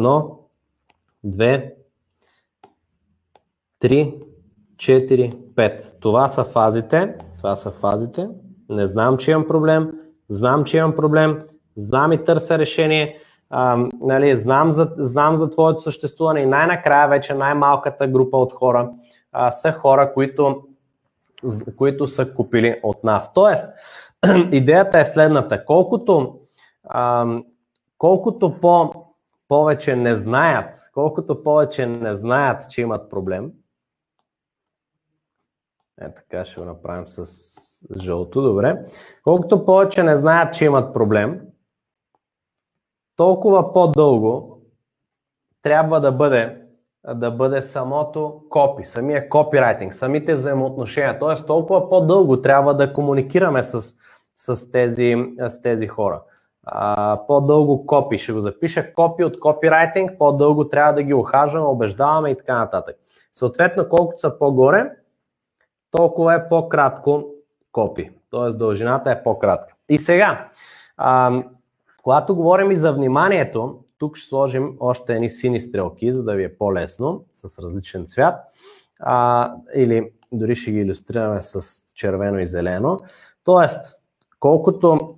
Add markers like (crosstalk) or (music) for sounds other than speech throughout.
Едно, две, три, четири, пет. Това са фазите. Това са фазите. Не знам, че имам проблем. Знам, че имам проблем. Знам и търся решение. А, нали, знам, за, знам за твоето съществуване и най-накрая вече най-малката група от хора а, са хора, които, които са купили от нас. Тоест, (clears throat) идеята е следната. Колкото, а, колкото по, повече не знаят, колкото повече не знаят, че имат проблем, е така ще го направим с жълто, добре. Колкото повече не знаят, че имат проблем, толкова по-дълго трябва да бъде да бъде самото копи, самия копирайтинг, самите взаимоотношения. Т.е. толкова по-дълго трябва да комуникираме с, с, тези, с тези хора. По-дълго копи, ще го запиша копи от копирайтинг, по-дълго трябва да ги охажваме, убеждаваме и така нататък. Съответно, колкото са по-горе, толкова е по-кратко копи, т.е. дължината е по-кратка. И сега, а, когато говорим и за вниманието, тук ще сложим още едни сини стрелки, за да ви е по-лесно, с различен цвят. А, или дори ще ги иллюстрираме с червено и зелено. Тоест, колкото,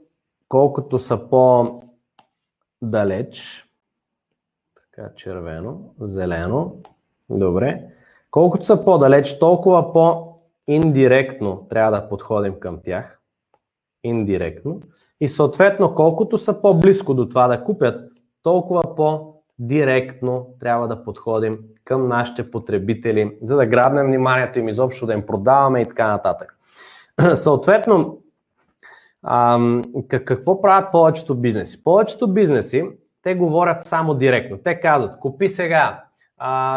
колкото са по-далеч, така червено, зелено, добре, колкото са по-далеч, толкова по-индиректно трябва да подходим към тях. Индиректно. И съответно, колкото са по-близко до това да купят, толкова по-директно трябва да подходим към нашите потребители, за да грабнем вниманието им изобщо, да им продаваме и така нататък. (clears throat) Съответно, какво правят повечето бизнеси? Повечето бизнеси, те говорят само директно. Те казват, купи сега,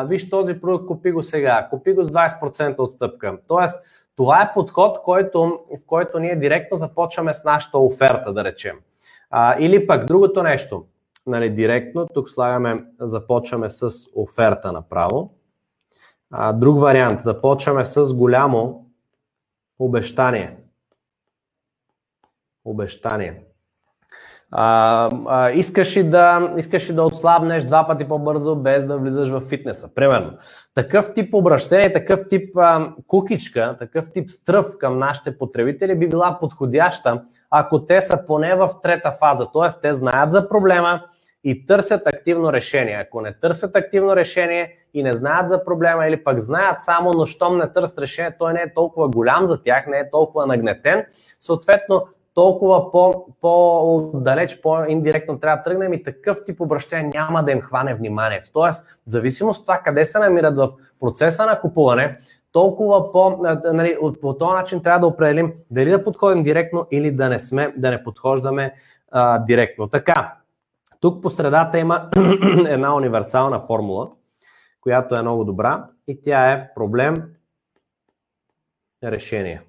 виж този продукт, купи го сега, купи го с 20% отстъпка. Тоест, това е подход, който, в който ние директно започваме с нашата оферта, да речем. Или пък другото нещо нали, директно. Тук слагаме, започваме с оферта направо. Друг вариант, започваме с голямо обещание. Обещание. А, а, искаш, и да, искаш и да отслабнеш два пъти по-бързо, без да влизаш в фитнеса. Примерно. Такъв тип обращение, такъв тип а, кукичка, такъв тип стръв към нашите потребители би била подходяща, ако те са поне в трета фаза. Т.е. те знаят за проблема, и търсят активно решение. Ако не търсят активно решение и не знаят за проблема или пък знаят само, но щом не търсят решение, той не е толкова голям за тях, не е толкова нагнетен, съответно толкова по, по-далеч, по-индиректно трябва да тръгнем и такъв тип обращение няма да им хване вниманието. Тоест, в зависимост от това къде се намират в процеса на купуване, толкова по, нали, по този начин трябва да определим дали да подходим директно или да не сме, да не подхождаме а, директно. Така, тук по средата има (clears throat) една универсална формула, която е много добра и тя е проблем, решение.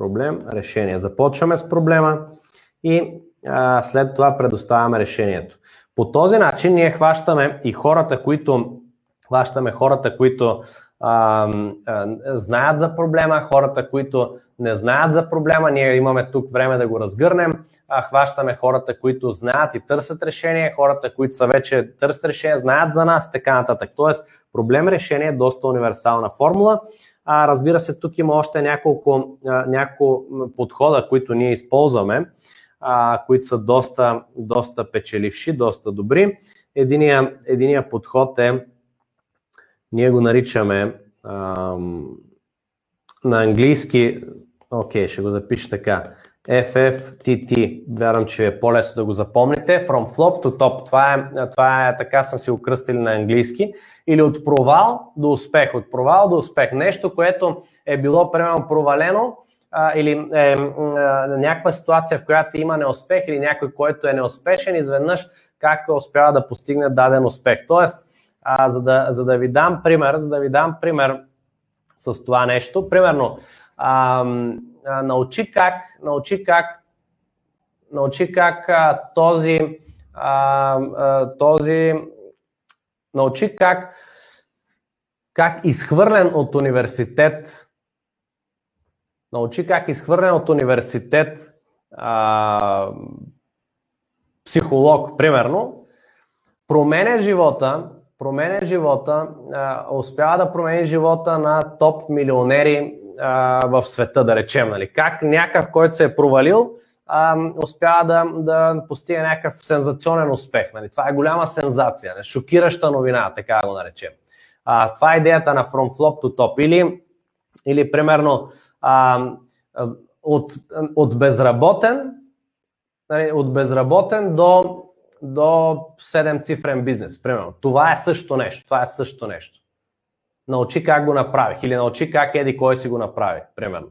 Проблем, решение. Започваме с проблема и а, след това предоставяме решението. По този начин ние хващаме и хората, които хващаме хората, които а, а, знаят за проблема, хората, които не знаят за проблема. Ние имаме тук време да го разгърнем. А, хващаме хората, които знаят и търсят решение, хората, които са вече търсят решение, знаят за нас и така нататък. Тоест, проблем-решение е доста универсална формула. А, разбира се, тук има още няколко, а, няколко подхода, които ние използваме, а, които са доста, доста печеливши, доста добри. Единия, единия подход е ние го наричаме ам, на английски, окей, ще го запиша така, FFTT, вярвам, че е по-лесно да го запомните, from flop to top, това е, това е така съм си окръстили на английски, или от провал до успех, от провал до успех, нещо, което е било примерно провалено, а, или е, е, някаква ситуация, в която има неуспех или някой, който е неуспешен, изведнъж как успява да постигне даден успех. Тоест, а, за, да, за да ви дам пример, за да ви дам пример с това нещо. Примерно, а, а, научи как, научи как, научи как а, този, а, а, този, научи как, как изхвърлен от университет, научи как изхвърлен от университет а, психолог, примерно, променя живота, променя живота, а, успява да промени живота на топ милионери а, в света, да речем. Нали? Как някакъв, който се е провалил, а, успява да, да постигне някакъв сензационен успех. Нали? Това е голяма сензация, не? шокираща новина, така да го наречем. А, това е идеята на From Flop to Top. Или, или примерно, а, от, от безработен нали, от безработен до, до 7 цифрен бизнес, примерно. Това е също нещо. Това е също нещо. Научи как го направих или научи как еди кой си го направи, примерно.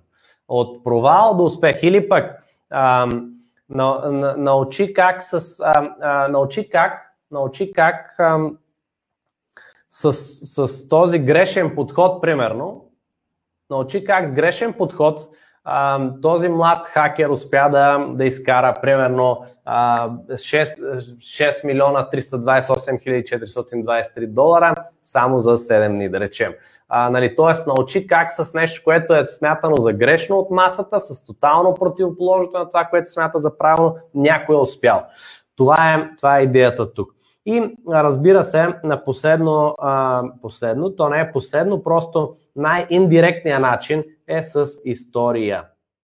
От провал до успех. Или пък ам, на, на, научи как с, а, а, научи как, научи как ам, с, с този грешен подход, примерно, научи как с грешен подход този млад хакер успя да, да изкара примерно 6, 6 милиона 328 423 долара само за 7 дни, да речем. А, нали, тоест, научи как с нещо, което е смятано за грешно от масата, с тотално противоположното на това, което смята за правилно, някой е успял. Това е, това е идеята тук. И разбира се, на последно, а, последно, то не е последно, просто най-индиректният начин е с история.